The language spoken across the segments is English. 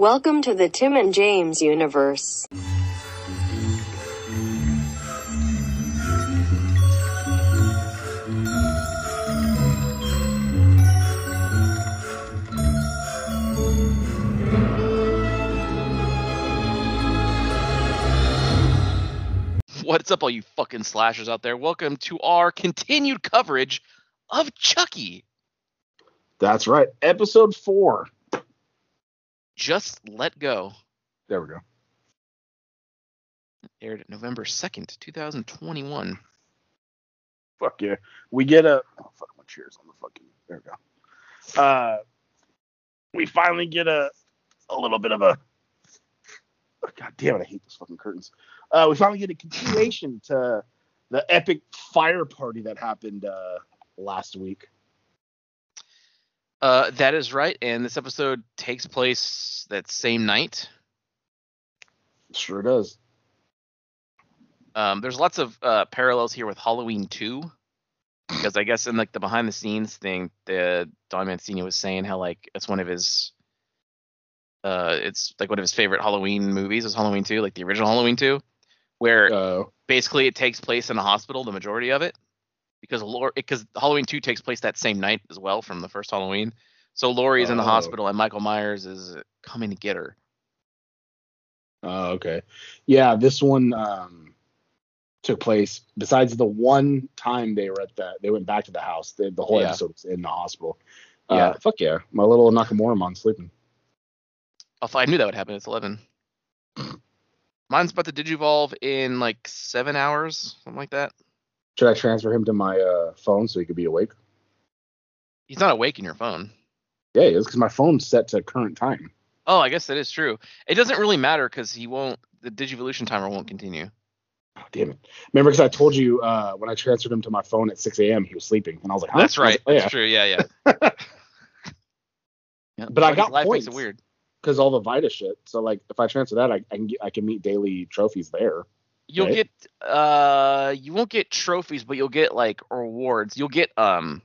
Welcome to the Tim and James universe. What's up, all you fucking slashers out there? Welcome to our continued coverage of Chucky. That's right. Episode four. Just Let Go. There we go. Aired November 2nd, 2021. Fuck yeah. We get a oh fuck my chair's on the fucking there we go. Uh we finally get a a little bit of a oh, God damn it, I hate those fucking curtains. Uh we finally get a continuation to the epic fire party that happened uh last week. Uh, that is right, and this episode takes place that same night. Sure does. Um, there's lots of uh, parallels here with Halloween 2, because I guess in like the behind the scenes thing, the Don Mancini was saying how like it's one of his, uh, it's like one of his favorite Halloween movies is Halloween 2, like the original Halloween 2, where Uh basically it takes place in a hospital, the majority of it, because Laurie, because Halloween 2 takes place that same night as well from the first Halloween. So Laurie is in the Oh. hospital and Michael Myers is coming to get her. Oh, okay. Yeah, this one um, took place. Besides the one time they were at the, they went back to the house. The, the whole Yeah. episode was in the hospital. Yeah. Uh, fuck yeah, my little Nakamura mon sleeping. If I knew that would happen, it's 11. Mine's about to digivolve in like seven hours, something like that. Should I transfer him to my uh, phone so he could be awake? He's not awake in your phone. Yeah, he is because my phone's set to current time. Oh, I guess that is true. It doesn't really matter because he won't. The digivolution timer won't continue. Oh, damn it! Remember, because I told you uh, when I transferred him to my phone at 6 a.m. he was sleeping, and I was like, huh? That's right. like, That's true. Yeah, yeah. yeah But I got life makes it points. weird. because all the Vita shit. So like, if I transfer that, I, I can get, I can meet daily trophies there. You'll Right. get uh you won't get trophies, but you'll get like rewards. You'll get um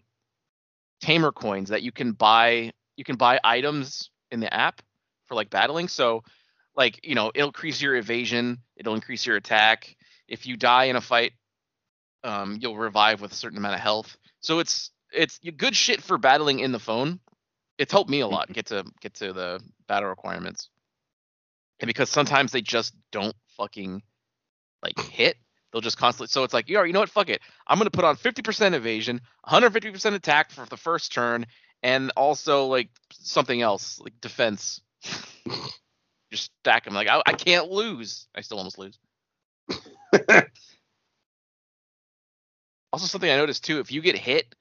tamer coins that you can buy you can buy items in the app for like battling. So like, you know, it'll increase your evasion, it'll increase your attack. If you die in a fight, um you'll revive with a certain amount of health. So it's it's good shit for battling in the phone. It's helped me a lot get to get to the battle requirements. And because sometimes they just don't fucking like hit. They'll just constantly. So it's like, yo, you know what? Fuck it. I'm gonna put on 50% evasion, 150% attack for the first turn, and also like something else, like defense. just stack them. Like I, I can't lose. I still almost lose. Also, something I noticed too: if you get hit,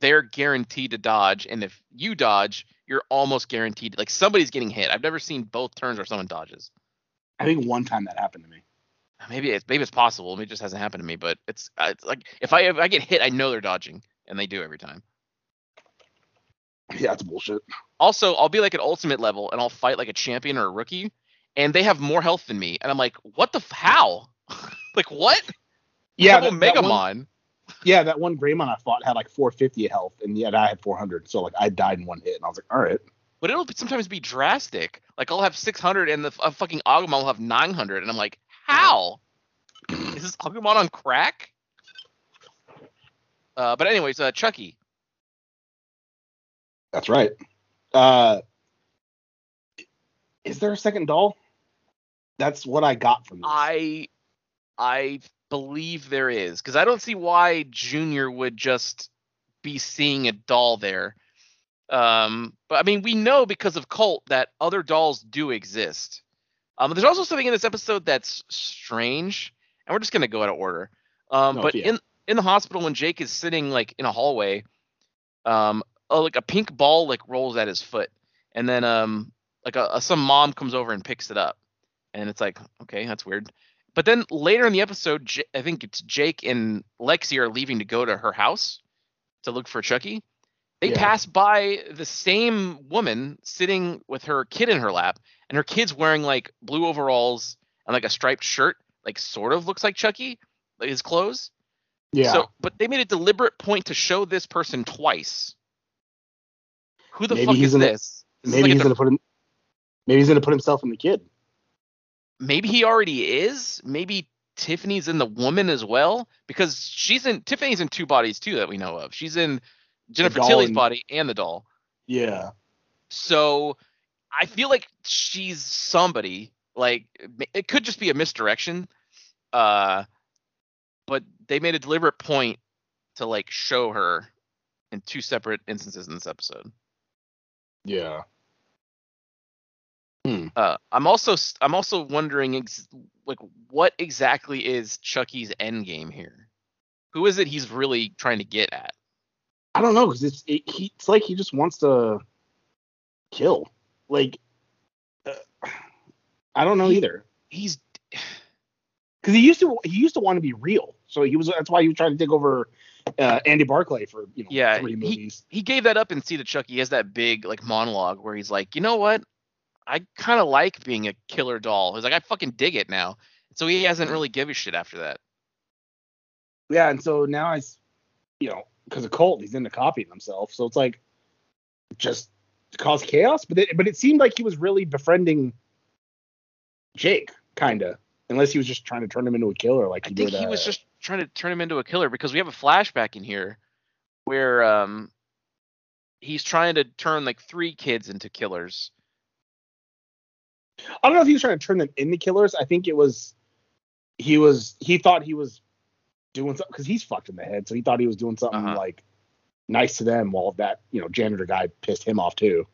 they're guaranteed to dodge, and if you dodge, you're almost guaranteed. Like somebody's getting hit. I've never seen both turns where someone dodges. I think one time that happened to me. Maybe it's maybe it's possible. Maybe it just hasn't happened to me. But it's uh, it's like if I if I get hit, I know they're dodging, and they do every time. Yeah, it's bullshit. Also, I'll be like at ultimate level, and I'll fight like a champion or a rookie, and they have more health than me, and I'm like, what the f- how? like what? Yeah, that, that one, Megamon. yeah, that one Greymon I fought had like 450 health, and yet I had 400. So like I died in one hit, and I was like, all right. But it'll sometimes be drastic. Like I'll have 600, and the a fucking Agumon will have 900, and I'm like, how? Is this Agumon on crack? Uh, but anyways, uh, Chucky. That's right. Uh, is there a second doll? That's what I got from this. I I believe there is because I don't see why Junior would just be seeing a doll there. Um, but I mean, we know because of Cult that other dolls do exist. Um, there's also something in this episode that's strange, and we're just gonna go out of order. Um, No, but yeah. in in the hospital when Jake is sitting like in a hallway, um, like a pink ball like rolls at his foot, and then um, like a, a some mom comes over and picks it up, and it's like okay, that's weird. But then later in the episode, J- I think it's Jake and Lexi are leaving to go to her house to look for Chucky. They Yeah. pass by the same woman sitting with her kid in her lap, and her kid's wearing like blue overalls and like a striped shirt, like sort of looks like Chucky, like his clothes. yeah. So, but they made a deliberate point to show this person twice. Who the Maybe fuck he's is gonna- this? This is maybe like he's gonna put him. Maybe he's gonna put himself in the kid. maybe he already is. Maybe Tiffany's in the woman as well because she's in Tiffany's in two bodies too that we know of. She's in Jennifer Tilly's and- body and the doll. Yeah. So I feel like she's somebody. Like it- could just be a misdirection. Uh, but they made a deliberate point to like show her in two separate instances in this episode. Yeah. Uh, I'm also I'm also wondering ex- like what exactly is Chucky's end game here? Who is it he's really trying to get at? I don't know because it's it, he, it's like he just wants to kill. Like uh, I don't know He- either He's because he used to he used to want to be real. So he was that's why he was trying to take over uh, Andy Barclay for you know Yeah, three he- movies. he gave that up in Seed of Chucky. He has that big like monologue where he's like, you know what? I kind of like being a killer doll. He's like, I fucking dig it now. So he hasn't really give a shit after that. Yeah, and so now I, you know, because of Cult, he's into copying himself. So it's like just to cause chaos. But it, but it seemed like he was really befriending Jake, kind of, unless he was just trying to turn him into a killer, like I he think did. he was uh, just trying to turn him into a killer because we have a flashback in here where um he's trying to turn like three kids into killers. I don't know if he was trying to turn them into killers. I think it was he was he thought he was doing something because he's fucked in the head, so he thought he was doing something Uh-huh. like nice to them while that you know janitor guy pissed him off too.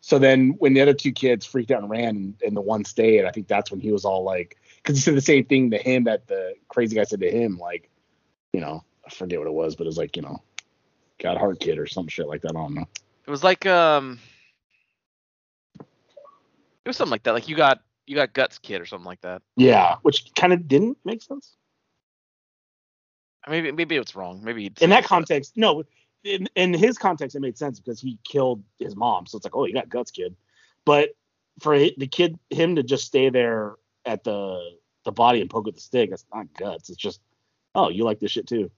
So then when the other two kids freaked out and ran and, the one stayed, I think that's when he was all like, because he said the same thing to him that the crazy guy said to him, like, you know, I forget what it was, but it was like, you know, got heart kid or some shit like that. I don't know. It was like um it was something like that. Like you got you got guts kid or something like that. Yeah, which kind of didn't make sense. Maybe maybe it's wrong. Maybe in that context, no. In, in his context, it made sense because he killed his mom. So it's like, oh, you got guts, kid. But for the kid, him to just stay there at the the body and poke with the stick, that's not guts. It's just, oh, you like this shit too.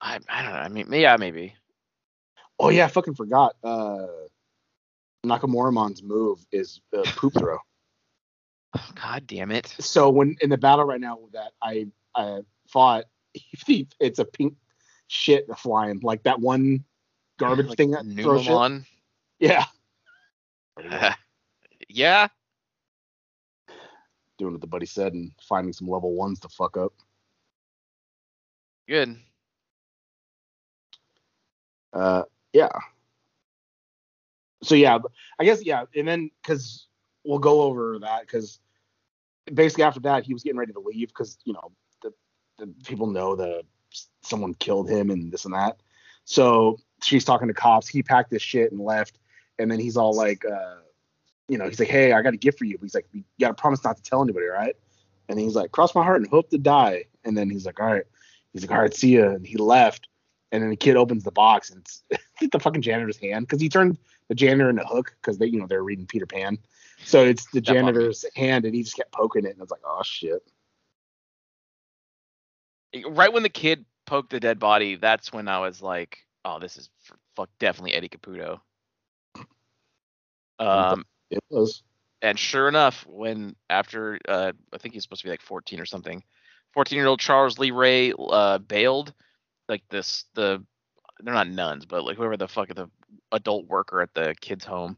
I I don't know. I mean yeah maybe. Oh yeah, I fucking forgot. Uh, Nakamuramon's move is uh, poop throw. Oh, God damn it. So when in the battle right now that I I fought, it's a pink shit flying like that one garbage Like thing that throws. Numemon. Yeah. yeah. doing what the buddy said and finding some level ones to fuck up. Good. Uh, yeah. So yeah, I guess yeah, and then because we'll go over that because basically after that he was getting ready to leave because you know people know that someone killed him and this and that. So she's talking to cops. He packed his shit and left, and then he's all like, uh, you know, he's like, hey, I got a gift for you. But he's like, you got to promise not to tell anybody, right? And he's like, cross my heart and hope to die. And then he's like, all right. He's like, all right, see ya. And he left. And then the kid opens the box and it's, it's the fucking janitor's hand because he turned the janitor into Hook because they, you know, they're reading Peter Pan. So it's the That bugged me. janitor's hand and he just kept poking it and I was like, oh shit. Right when the kid poked the dead body, that's when I was like, "Oh, this is fuck definitely Eddie Caputo." Um, It was. and sure enough, when after uh, I think he's supposed to be like 14 or something, 14 year old Charles Lee Ray uh, bailed, like this the they're not nuns, but like whoever the fuck the adult worker at the kid's home.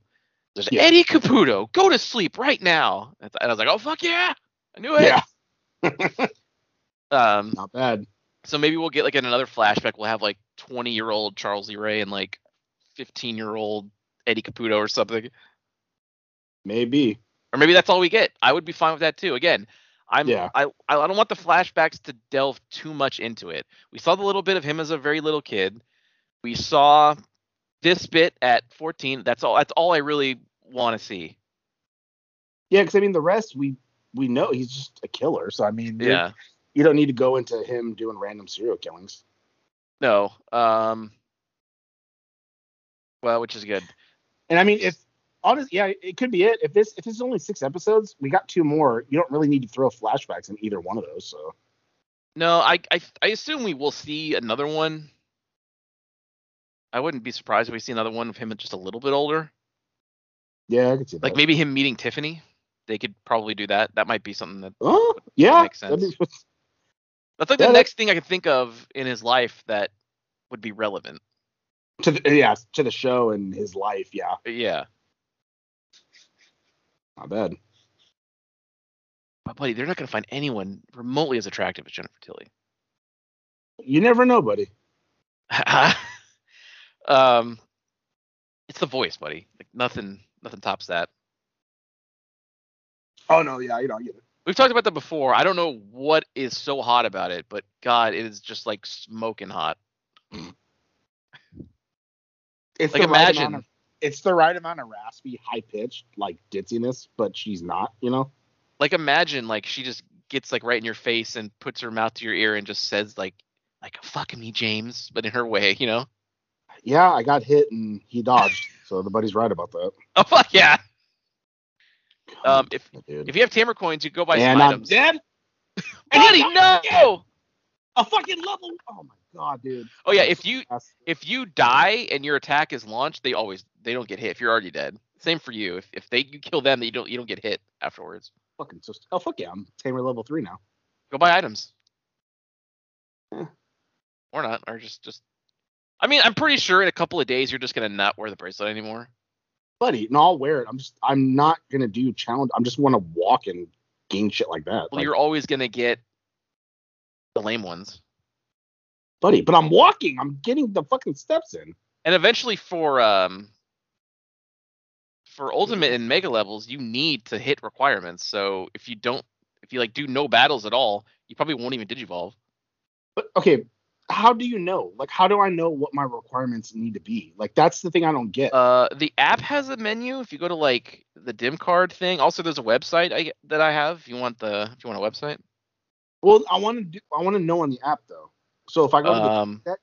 There's Yeah. Eddie Caputo, go to sleep right now. And I was like, oh fuck yeah, I knew it. Yeah. Um, Not bad. so maybe we'll get like in another flashback. We'll have like 20 year old Charles Lee Ray and like 15 year old Eddie Caputo or something. Maybe. or maybe that's all we get. I would be fine with that too. Again, I'm Yeah. I I don't want the flashbacks to delve too much into it. We saw the little bit of him as a very little kid. We saw this bit at 14. That's all. That's all I really want to see. Yeah, because I mean the rest we we know he's just a killer. So I mean, Yeah. You don't need to go into him doing random serial killings. No. Um. Well, which is good. And I mean, if honest, yeah, it could be it. If this if this is only six episodes, we got two more. You don't really need to throw flashbacks in either one of those. So No, I I I assume we will see another one. I wouldn't be surprised if we see another one of him just a little bit older. yeah, I could see that. Like maybe him meeting Tiffany. they could probably do that. That might be something that Oh, yeah. makes that'd be- that's like the next thing I could think of in his life that would be relevant. to the yeah to the show and his life. Yeah, yeah, not bad. but buddy, they're not gonna find anyone remotely as attractive as Jennifer Tilly. You never know, buddy. um, it's the voice, buddy. Like nothing, nothing tops that. Oh no, yeah, you know, I get it. We've talked about that before. I don't know what is so hot about it, but God, it is just like smoking hot. It's Like the right imagine, amount of, it's the right amount of raspy, high pitched, like ditziness, but she's not. You know. like imagine, like she just gets like right in your face and puts her mouth to your ear and just says like, like fuck me, James, but in her way, you know? Yeah, I got hit and he dodged. so the buddy's right about that. Oh fuck yeah! Um, if Dude. if you have tamer coins, you go buy and some I'm items. dead. Buddy, no! A fucking level. Oh my god, dude. Oh yeah, if you if you die and your attack is launched, they always they don't get hit if you're already dead. Same for you. If if they you kill them, you don't you don't get hit afterwards. fucking just. Oh fuck yeah, I'm tamer level three now. Go buy items. Eh. Or not, or just just. I mean, I'm pretty sure in a couple of days you're just gonna not wear the bracelet anymore. Buddy. and I'll wear it. I'm just. I'm not gonna do challenge. I'm just want to walk and gain shit like that. Well, Like, you're always gonna get the lame ones, buddy. But I'm walking. I'm getting the fucking steps in. and eventually for um for ultimate and mega levels, you need to hit requirements. So if you don't, if you like do no battles at all, you probably won't even digivolve. But okay, how do you know? Like, how do I know what my requirements need to be? Like, that's the thing I don't get. Uh, the app has a menu. If you go to like the dim card thing, also there's a website I, that I have. If you want the, if you want a website, well, I want to do. I want to know on the app though. So if I go to the um, text,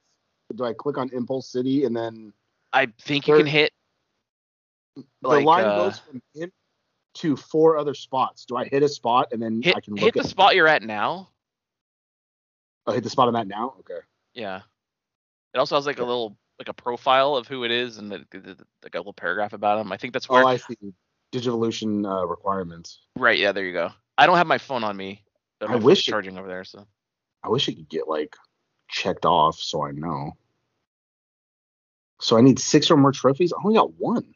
do I click on Impulse City and then I think you can hit. the Like, line uh, goes from him to four other spots? Do I hit a spot and then Hit, I can hit look the at? spot you're at now. Oh, hit the spot on that now. Okay. Yeah. It also has like a little like a profile of who it is and the, the, the- like a little paragraph about him. I think that's where. Oh, I see. Digivolution uh, requirements. right. Yeah. There you go. I don't have my phone on me. I wish it- charging over there. So I wish it could get like checked off so I know. So I need six or more trophies. I only got one.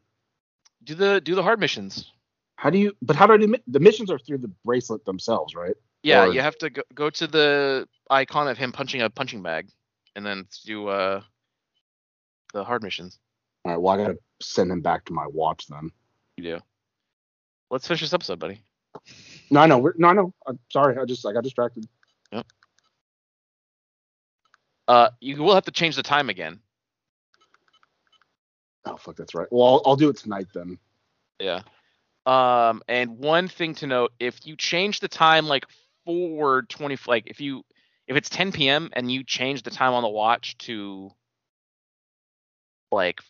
do the do the hard missions. How do you? But how do I do? The missions are through the bracelet themselves, right? Yeah, Or- you have to go, go to the icon of him punching a punching bag, and then do uh the hard missions. All right. Well, I gotta send him back to my watch then. You do. Let's finish this episode, buddy. No, I know. We're, no, I know. I'm sorry. I just I got distracted. Yep. Uh, you will have to change the time again. Oh fuck, that's right. Well, I'll, I'll do it tonight then. Yeah. Um, and one thing to note: if you change the time like forward twenty, like if you if it's 10 p.m. and you change the time on the watch to like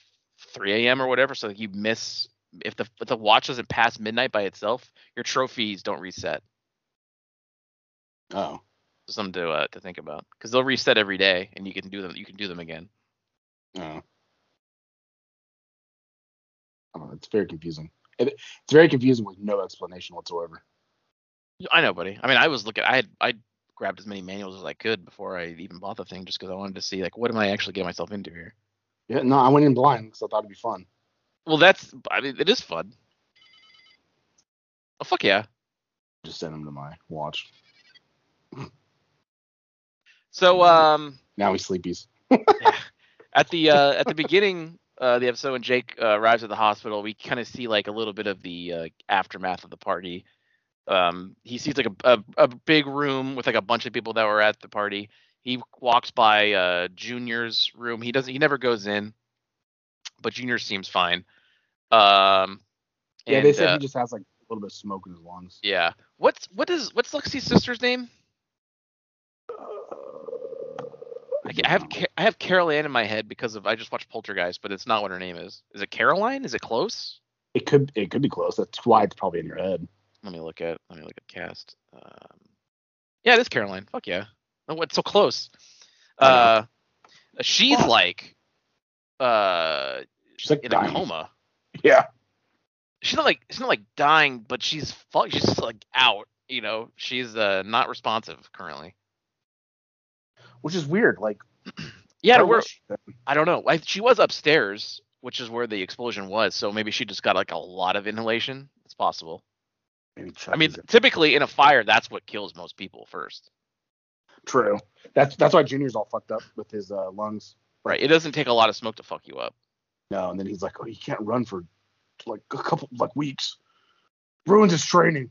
3 a.m. or whatever, so that you miss if the if the watch doesn't pass midnight by itself, your trophies don't reset. Oh. So something to uh, to think about because they'll reset every day, and you can do them. You can do them again. Oh. Oh, it's very confusing. It, it's very confusing with no explanation whatsoever. I know, buddy. I mean, I was looking. I had I grabbed as many manuals as I could before I even bought the thing, just because I wanted to see like what am I actually getting myself into here. Yeah, no, I went in blind because I thought it'd be fun. Well, that's. I mean, it is fun. Oh fuck yeah! Just send him to my watch. So um, Now he's sleepies. at the uh, at the beginning uh, the episode when Jake uh, arrives at the hospital, we kind of see like a little bit of the uh, aftermath of the party. Um, he sees like a, a a big room with like a bunch of people that were at the party. He walks by uh, Junior's room. He doesn't. He never goes in, but Junior seems fine. Um, Yeah, and, they said uh, he just has like a little bit of smoke in his lungs. yeah. What's what is what's Lexi's sister's name? I, I have I have Carol Ann in my head because of I just watched Poltergeist, but it's not what her name is. Is it Caroline? Is it close? It could it could be close. That's why it's probably in your head. Let me look at let me look at cast. Um, yeah, it is Caroline. Fuck yeah. Oh, what's so close? Uh, she's like uh She's like in a coma. Yeah. she's not like she's not like dying, but she's fu- she's like out. You know, she's uh not responsive currently. which is weird. Like, Yeah, where? I don't know. I, she was upstairs, which is where the explosion was. So maybe she just got like a lot of inhalation. It's possible. Maybe I mean, typically in a fire, that's what kills most people first. true. That's that's why Junior's all fucked up with his uh, lungs. Right. It doesn't take a lot of smoke to fuck you up. No, and then he's like, oh, he can't run for like a couple like weeks. Ruins his training.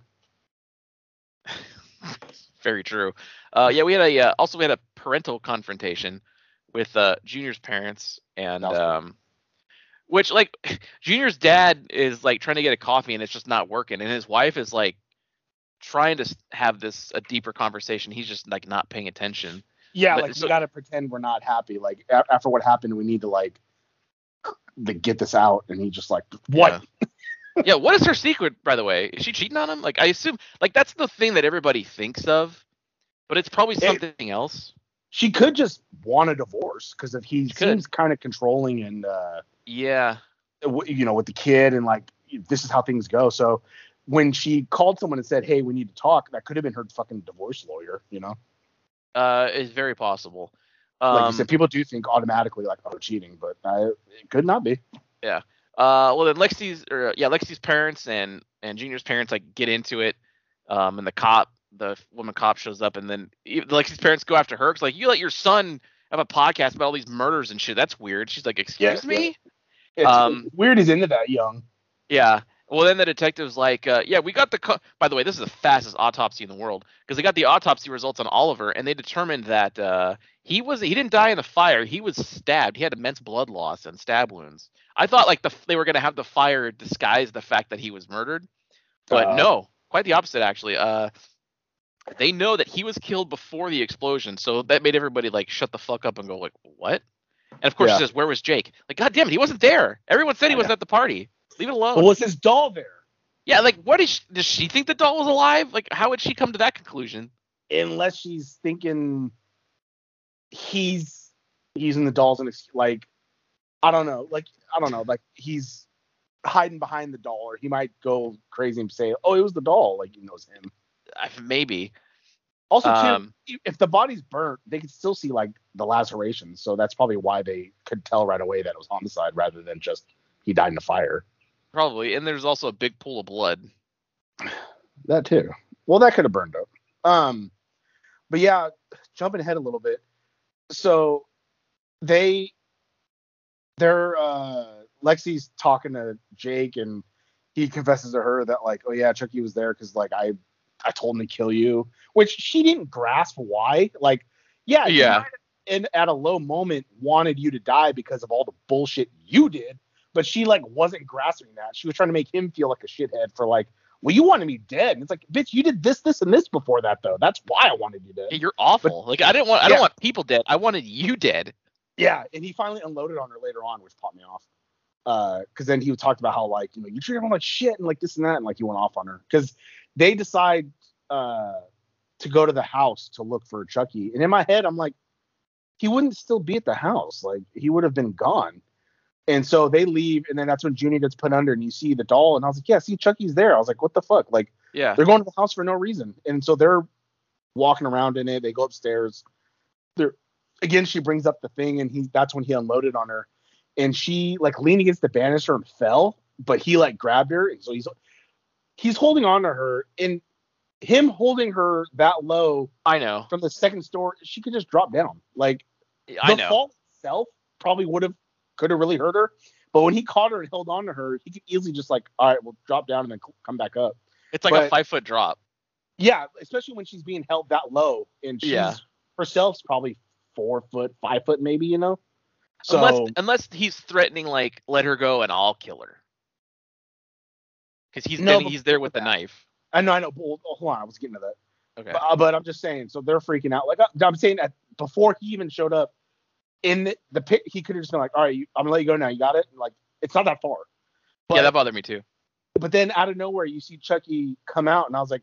Very true. Uh, yeah, we had a uh, also we had a parental confrontation with uh, Junior's parents and um, which like Junior's dad is like trying to get a coffee and it's just not working, and his wife is like trying to have this a deeper conversation. He's just like not paying attention. Yeah, But like so- we gotta pretend we're not happy. Like a- after what happened, we need to like to get this out. And he just like, what? yeah, what is her secret, by the way? Is she cheating on him? Like, I assume, like, that's the thing that everybody thinks of, but it's probably It- something else. She could just want a divorce because if he She seems kind of controlling and uh, Yeah, you know, with the kid and like this is how things go. So when she called someone and said, "Hey, we need to talk," that could have been her fucking divorce lawyer. You know, uh, it's very possible. like Um, you said, people do think automatically like, "Oh, cheating," but uh, it could not be. Yeah. Uh, well then Lexi's or yeah, Lexi's parents and and Junior's parents like get into it. Um, and the cop, the woman cop shows up, and then like his parents go after her. Cause like you let your son have a podcast about all these murders and shit. That's weird. She's like, excuse Yeah, me. It's Um, weird. He's into that young. Yeah. Well, then the detective's like, uh, yeah, we got the. Co- By the way, this is the fastest autopsy in the world because they got the autopsy results on Oliver, and they determined that uh, he was he didn't die in the fire. He was stabbed. He had immense blood loss and stab wounds. I thought like the they were gonna have the fire disguise the fact that he was murdered, but Uh, no, quite the opposite actually. Uh, they know that he was killed before the explosion, so that made everybody like shut the fuck up and go like, what? And of course, Yeah. she says, "Where was Jake?" Like, God damn it, he wasn't there. Everyone said he wasn't at the party. Leave it alone. Well, was his doll there? Yeah, like what is she, does she think the doll was alive? Like how would she come to that conclusion? Unless she's thinking he's using the dolls and like I don't know, like I don't know, like he's hiding behind the doll, or he might go crazy and say, "Oh, it was the doll," like he knows him. Maybe. Also, too, Um, if the body's burnt, they could still see like the lacerations, so that's probably why they could tell right away that it was homicide rather than just he died in a fire. Probably. And there's also a big pool of blood. That too. Well, that could have burned up. Um, but yeah, jumping ahead a little bit. So they, they're uh, Lexi's talking to Jake, and he confesses to her that like, oh yeah, Chucky was there because like I, I told him to kill you, which she didn't grasp why. Like, yeah, Yeah. And at a low moment wanted you to die because of all the bullshit you did, but she like wasn't grasping that. She was trying to make him feel like a shithead for like well, you wanted me dead. And it's like, bitch, you did this, this, and this before that, though. That's why I wanted you dead. Hey, You're awful. like I didn't want I Yeah. don't want people dead. I wanted you dead. Yeah, and he finally unloaded on her later on, which popped me off. Uh, because then he talked about how like you know you treat everyone like shit and like this and that, and like he went off on her because they decide uh to go to the house to look for Chucky, and in my head I'm like, he wouldn't still be at the house, like he would have been gone. And so they leave, and then that's when Junior gets put under, and you see the doll, and I was like, yeah, see Chucky's there. I was like, what the fuck, like. Yeah. They're going to the house for no reason. And so they're walking around in it. They go upstairs. They're again, she brings up the thing, and he that's when he unloaded on her. And she like leaned against the banister and fell, but he like grabbed her. And so he's he's holding on to her. And him holding her that low I know. from the second story, she could just drop down. Like I the know. fall itself probably would have could have really hurt her. But when he caught her and held on to her, he could easily just like, all right, we'll drop down and then come back up. It's like a five foot drop. Yeah, especially when she's being held that low, and she's Yeah. herself's probably four foot, five foot, maybe. You know. So unless unless he's threatening like let her go and I'll kill her. Because he's No, then he's there with the knife. I know, I know. Hold on, I was getting to that. Okay. But, uh, but I'm just saying. So they're freaking out. Like uh, I'm saying that before he even showed up in the, the pit, he could have just been like, "All right, you, I'm gonna let you go now. You got it." And, like it's not that far. But, yeah, that bothered me too. but then out of nowhere, you see Chucky come out, and I was like,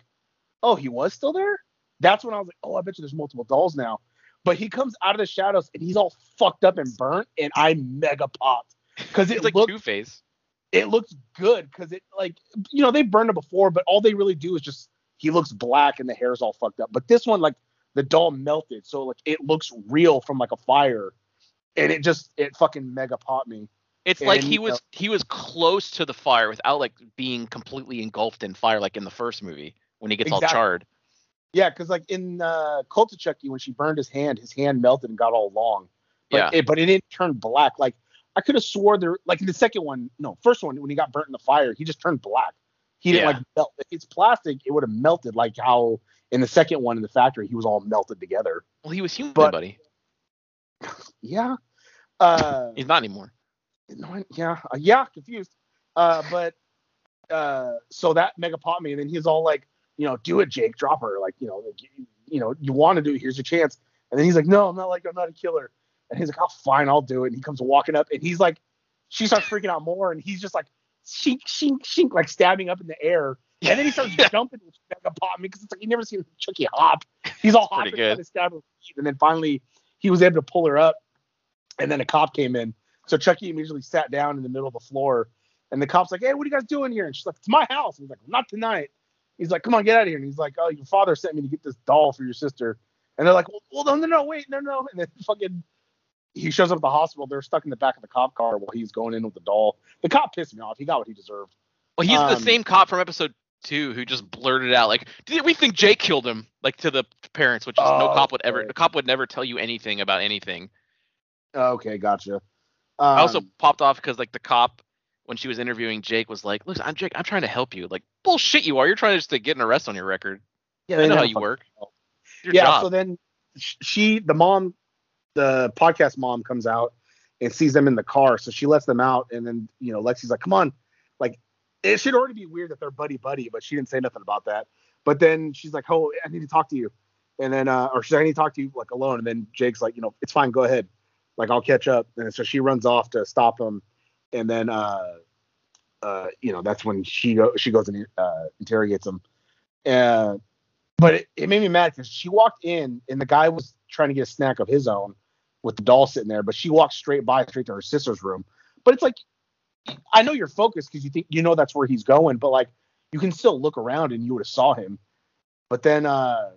"Oh, he was still there." That's when I was like, "Oh, I bet you there's multiple dolls now." But he comes out of the shadows, and he's all fucked up and burnt, and I mega popped because it It's like Two Face. it looks good because it like you know they've burned it before, but all they really do is just he looks black and the hair's all fucked up. But this one like the doll melted, so like it looks real from like a fire, and it just it fucking mega popped me. It's like And, he uh, was he was close to the fire without like being completely engulfed in fire like in the first movie when he gets all charred. Yeah, because like in uh, Cult of Chucky, when she burned his hand, his hand melted and got all long. But Yeah. it, but it didn't turn black. Like I could have swore there, like in the second one, no, first one when he got burnt in the fire, he just turned black. He didn't Yeah. like melt. If it's plastic, it would have melted like how in the second one in the factory he was all melted together. Well, he was human, But- buddy. Yeah. Uh, He's not anymore. no, yeah, uh, yeah, confused. Uh, but uh, so that mega popped me, and then he's all like, you know, do it, Jake, drop her, like, you know, like, you, you know, you want to do it, here's your chance. And then he's like, no, I'm not like, I'm not a killer. And he's like, oh, fine, I'll do it. And he comes walking up, and he's like, she starts freaking out more, and he's just like, shink, shink, shink, like stabbing up in the air. And then he starts Yeah. jumping, which popped me because it's like you never seen Chucky hop. He's all hopping, trying to stab her and then finally he was able to pull her up, and then a cop came in. So Chucky immediately sat down in the middle of the floor, and the cop's like, "Hey, what are you guys doing here?" And she's like, "It's my house." And he's like, "Not tonight." He's like, "Come on, get out of here." And he's like, "Oh, your father sent me to get this doll for your sister." And they're like, "Well, well no, no, no, wait, no, no." And then fucking he shows up at the hospital. They're stuck in the back of the cop car while he's going in with the doll. The cop pissed me off. He got what he deserved. Well, he's the Um, same cop from episode two who just blurted out like, "Did we think Jake killed him?" Like to the parents, which is no Oh, cop would ever. The cop would never tell you anything about anything. Okay, gotcha. Um, I also popped off because like the cop when she was interviewing Jake was like, "Look, I'm Jake. I'm trying to help you." Like bullshit, you are. You're trying to just to get an arrest on your record. yeah, I know how you work. Yeah. job. So then she, the mom, the podcast mom comes out and sees them in the car. So she lets them out, and then you know Lexi's like, "Come on!" Like it should already be weird that they're buddy buddy, but she didn't say nothing about that. But then she's like, "Oh, I need to talk to you," and then uh, or she's like, "I need to talk to you like alone." And then Jake's like, "You know, it's fine. Go ahead. Like I'll catch up." And so she runs off to stop him, and then uh, uh, you know that's when she go she goes and uh, interrogates him. Uh, but it, it made me mad because she walked in and the guy was trying to get a snack of his own with the doll sitting there, but she walked straight by, straight to her sister's room. But it's like, I know you're focused because you think you know that's where he's going, but like you can still look around and you would have saw him. But then uh,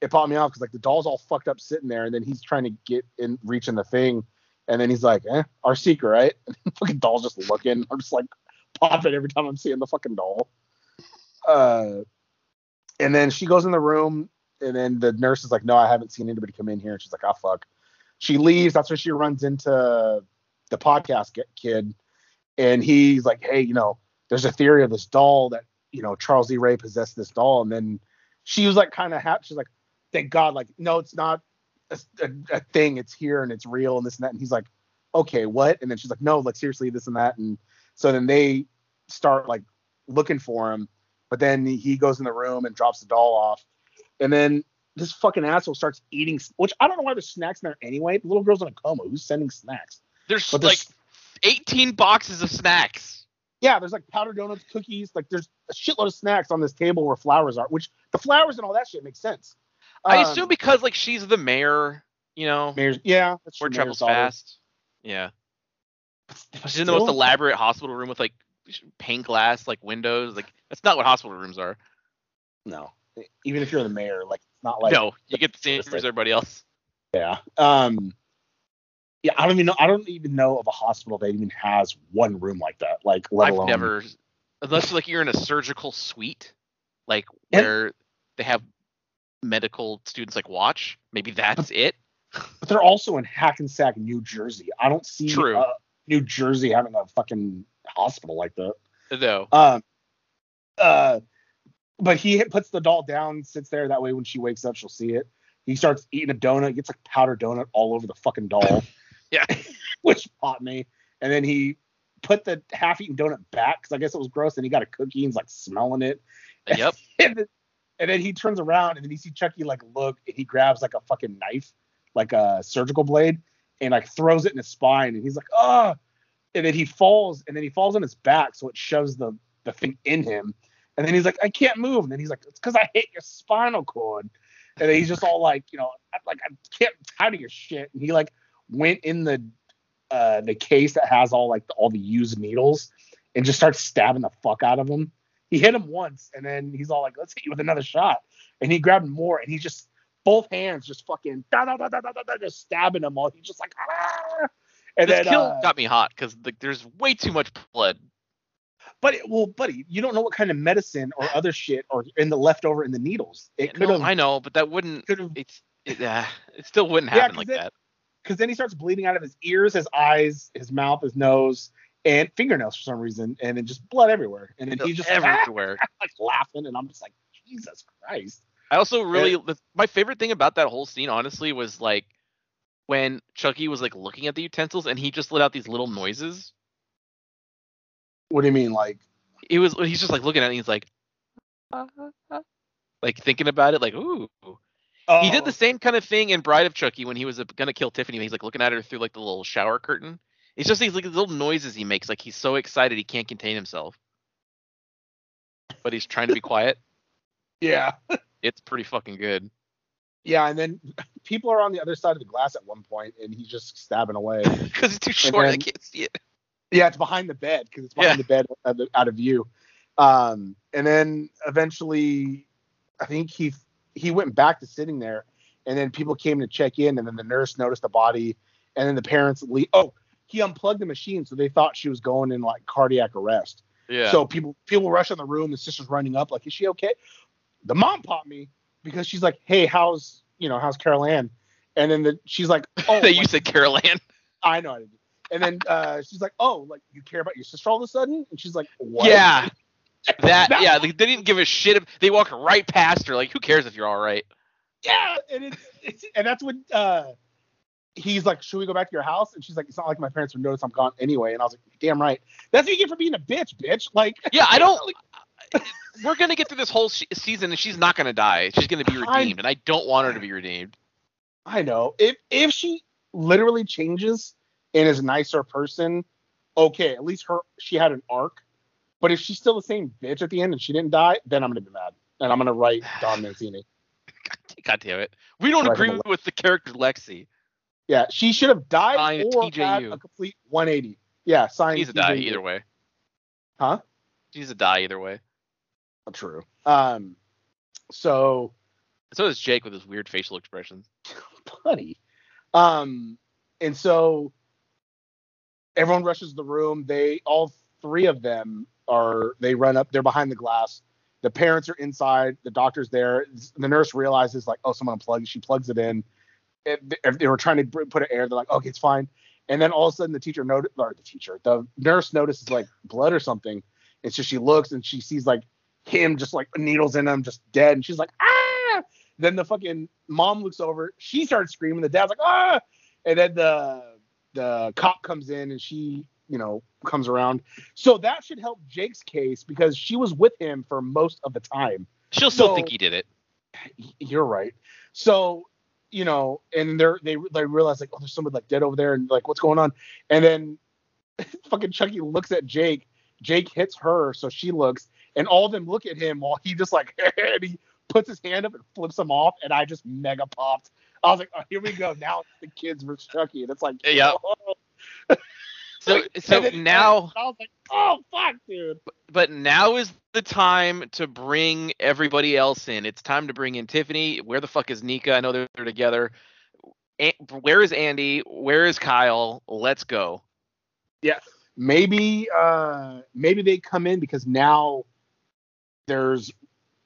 it popped me off because like the doll's all fucked up sitting there, and then he's trying to get in, reaching the thing, and then he's like, "Eh, our secret, right?" Fucking doll's just looking. I'm just like popping every time I'm seeing the fucking doll. Uh, and then she goes in the room, and then the nurse is like, "No, I haven't seen anybody come in here." And she's like, "Ah, fuck." She leaves. That's when she runs into the podcast kid, and he's like, "Hey, you know, there's a theory of this doll that you know Charles E. Ray possessed this doll." And then she was like, kind of happy. She's like, "Thank God!" Like, no, it's not a, a, a thing. It's here and it's real and this and that. And he's like, "Okay, what?" And then she's like, "No, like seriously, this and that." And so then they start like looking for him, but then he goes in the room and drops the doll off, and then this fucking asshole starts eating. Which I don't know why there's snacks in there anyway. The little girl's in a coma. Who's sending snacks? There's But like 18 boxes of snacks. yeah, there's like powdered donuts, cookies. Like there's a shitload of snacks on this table where flowers are. Which the flowers and all that shit makes sense. I Um, assume because like she's the mayor, you know, Mayor's, yeah, that's where travels daughter. fast. Yeah. She's in the most elaborate hospital room with like pane glass, like windows. Like that's not what hospital rooms are. No, even if you're the mayor, like it's not like no, you get the same as everybody else. Yeah. Um. Yeah, I don't even know. I don't even know of a hospital that even has one room like that. Like, let I've alone. never, unless like you're in a surgical suite, like And- where they have medical students like watch. Maybe that's it. But they're also in Hackensack, New Jersey. I don't see True. uh, New Jersey having a fucking hospital like that. No. Um. Uh. But he puts the doll down, sits there. That way, when she wakes up, she'll see it. He starts eating a donut, gets a powdered donut all over the fucking doll. Yeah. which popped me. And then he put the half-eaten donut back because I guess it was gross. And he got a cookie and he's like smelling it. Yep. and, and then he turns around and then you see Chucky like look and he grabs like a fucking knife, like a surgical blade, and like throws it in his spine. And he's like, oh. And then he falls and then he falls on his back, so it shoves the the thing in him. And then he's like, I can't move. And then he's like, it's because I hit your spinal cord. And then he's just all like, you know, like I can't tired of your shit. And he like went in the uh the case that has all like the, all the used needles and just starts stabbing the fuck out of him. He hit him once, and then he's all like, "Let's hit you with another shot," and he grabbed more, and he's just both hands just fucking da da da da da da, just stabbing him all. He's just like, ah! and this then kill uh, got me hot because like, there's way too much blood. But it, well, buddy, you don't know what kind of medicine or other shit or in the leftover in the needles. It could No, I know, but that wouldn't. It's it, uh, it still wouldn't Yeah, happen 'cause like it- that. because then he starts bleeding out of his ears, his eyes, his mouth, his nose, and fingernails for some reason, and then just blood everywhere. And then he just everywhere. like laughing, and I'm just like, Jesus Christ. I also really the, my favorite thing about that whole scene, honestly, was like when Chucky was like looking at the utensils and he just let out these little noises. What do you mean, like? It was he's just like looking at it and he's like, like thinking about it, like ooh. Oh, He did the same kind of thing in Bride of Chucky when he was uh, gonna kill Tiffany. He's like looking at her through like the little shower curtain. It's just these like little noises he makes, like he's so excited he can't contain himself. But he's trying to be quiet. Yeah, It's pretty fucking good. yeah, and then people are on the other side of the glass at one point, and he's just stabbing away. Because it's too short, I can't see it. Yeah, it's behind the bed because it's behind Yeah. the bed out of, out of view. Um, and then eventually, I think he he went back to sitting there, and then people came to check in, and then the nurse noticed the body, and then the parents leave. Oh, he unplugged the machine, so they thought she was going in like cardiac arrest. Yeah. So people people rush in the room. The sister's running up, like, "Is she okay?" The mom popped me because she's like, "Hey, how's you know how's Carol Ann?" And then the, she's like, "Oh, like, you said Carol Ann. I know I didn't. And then uh, she's like, "Oh, like you care about your sister all of a sudden?" And she's like, "What?" Yeah. That, That- yeah, they, they didn't give a shit. They walk right past her. Like, who cares if you're all right? yeah. And it's, it's and that's when uh, he's like, "Should we go back to your house?" And she's like, "It's not like my parents would notice I'm gone anyway." And I was like, "Damn right. That's what you get for being a bitch, bitch." Like, Yeah, I don't. Like, We're gonna get through this whole sh- season, and she's not gonna die. She's gonna be I- redeemed, and I don't want her to be redeemed. I know if if she literally changes and is a nicer person, okay, at least her she had an arc. But if she's still the same bitch at the end and she didn't die, then I'm gonna be mad and I'm gonna write Don Mancini. God damn it. We don't Right, agree with the character Lexi. Yeah, she should have died or had a complete 180. Yeah, sign. She's a die either way. Huh? She's a die either way. True. Um, so So is Jake with his weird facial expressions. buddy, um, and so everyone rushes the room. They all three of them are they run up. They're behind the glass. The parents are inside. The doctor's there. The nurse realizes like, oh, someone unplugged. She plugs it in. If they were trying to put it air, they're like, okay, it's fine. And then all of a sudden, the teacher noted, or the teacher, the nurse notices like blood or something. And so she looks and she sees like him just like needles in him, just dead. And she's like, ah. Then the fucking mom looks over. She starts screaming. The dad's like, ah. And then the the cop comes in and she, you know, comes around. So that should help Jake's case because she was with him for most of the time. She'll still So- think he did it. You're right. So, you know, and they're they they realize like, oh, there's somebody like dead over there, and like, what's going on? And then fucking Chucky looks at Jake. Jake hits her, so she looks, and all of them look at him while he just like and he puts his hand up and flips him off, and I just mega popped. I was like, oh, here we go. Now it's the kids versus Chucky, and it's like, Yep. Oh. So so now I was like, oh fuck, dude. but now is the time to bring everybody else in. It's time to bring in Tiffany. Where the fuck is Nica? I know they're, they're together. A- where is Andy? Where is Kyle? Let's go. Yeah, maybe uh maybe they come in because now there's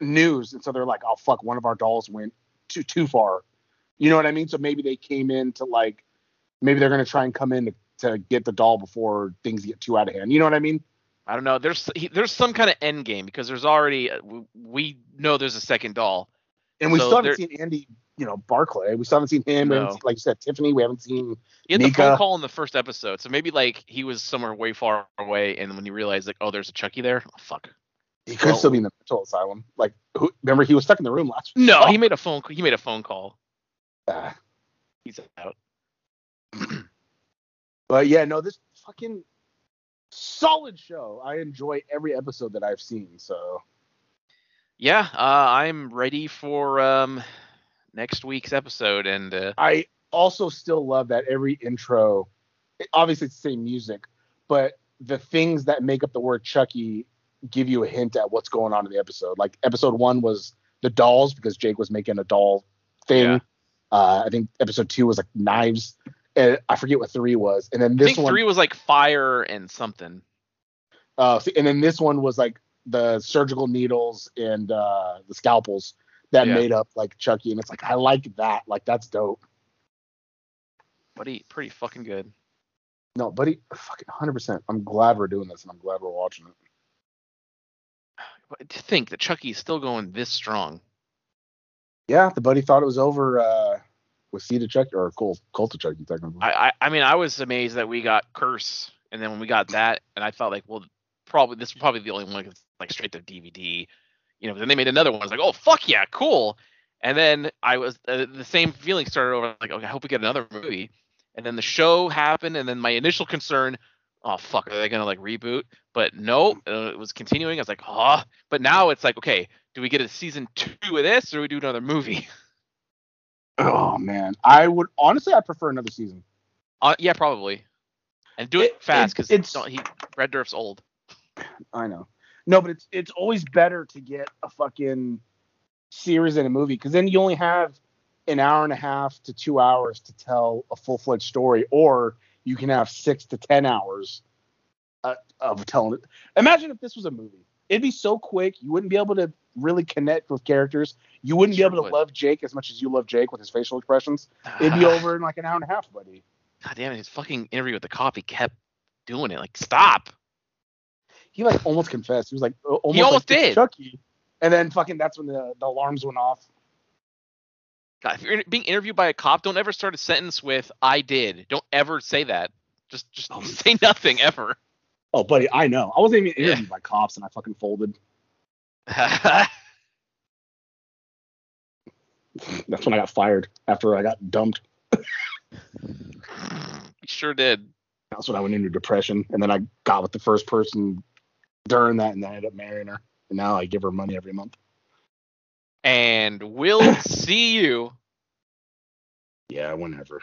news and so they're like oh fuck one of our dolls went too too far you know what i mean so maybe they came in to like maybe they're going to try and come in to, to get the doll before things get too out of hand you know what i mean I don't know. There's he, there's some kind of end game because there's already uh, we know there's a second doll. and we So still haven't there- seen andy you know barclay we still haven't seen him No. seen, like you said tiffany we haven't seen He had the phone call in the first episode, so maybe like he was somewhere way far away, and when he realized like, oh, there's a Chucky there. Oh, fuck. he could Well- still be in the mental asylum like who, remember he was stuck in the room last No, Oh. he made a phone. He made a phone call. Ah. He's out. But yeah, no, this fucking solid show. I enjoy every episode that I've seen. So Yeah, uh, I'm ready for um next week's episode, and uh, I also still love that every intro. Obviously, it's the same music, but the things that make up the word Chucky give you a hint at what's going on in the episode. Like episode one was the dolls because Jake was making a doll thing. Yeah. Uh, I think episode two was like knives. And I forget what three was. And then I this think one, three was like fire and something. uh, and then this one was like the surgical needles and uh, the scalpels that Yeah. made up like Chucky. And it's like I like that. Like that's dope. Buddy, pretty fucking good. No, buddy, fucking hundred percent. I'm glad we're doing this, and I'm glad we're watching it. But to think that Chucky's still going this strong. Yeah, the buddy thought it was over uh, with Seed of Chucky or Cult, Cult of Chucky, technically. I, I I mean I was amazed that we got Curse, and then when we got that, and I felt like, well, probably this is probably the only one that's like straight to DVD. You know, but then they made another one. I was like, oh fuck yeah, cool. And then I was uh, the same feeling started over. Like, okay, I hope we get another movie. And then the show happened, and then my initial concern, oh fuck, are they gonna like reboot? But no, uh, it was continuing. I was like, oh. But now it's like, okay, do we get a season two of this, or do we do another movie? oh man, I would honestly, I prefer another season. Uh, yeah, probably. And do it, It- fast it- because it's- he Brad Dourif's old. I know. No, but it's it's always better to get a fucking series in a movie because then you only have an hour and a half to two hours to tell a full fledged story, or you can have six to ten hours uh, of telling it. Imagine if this was a movie. It'd be so quick, you wouldn't be able to really connect with characters. You wouldn't Sure be able to love Jake as much as you love Jake with his facial expressions. It'd be over in like an hour and a half, buddy. God damn it! His fucking interview with the cop, he kept doing it. Like, stop. He like almost confessed. He was like uh, almost, He almost like, did. Chucky. And then fucking that's when the, the alarms went off. God, if you're being interviewed by a cop, don't ever start a sentence with "I did." Don't ever say that. Just, just Oh. say nothing ever. Oh, buddy, I know. I wasn't even Yeah. interviewed by cops, and I fucking folded. That's when I got fired after I got dumped. you sure did. That's when I went into depression, and then I got with the first person during that, and then I ended up marrying her. And now I give her money every month. And we'll see you. Yeah, whenever.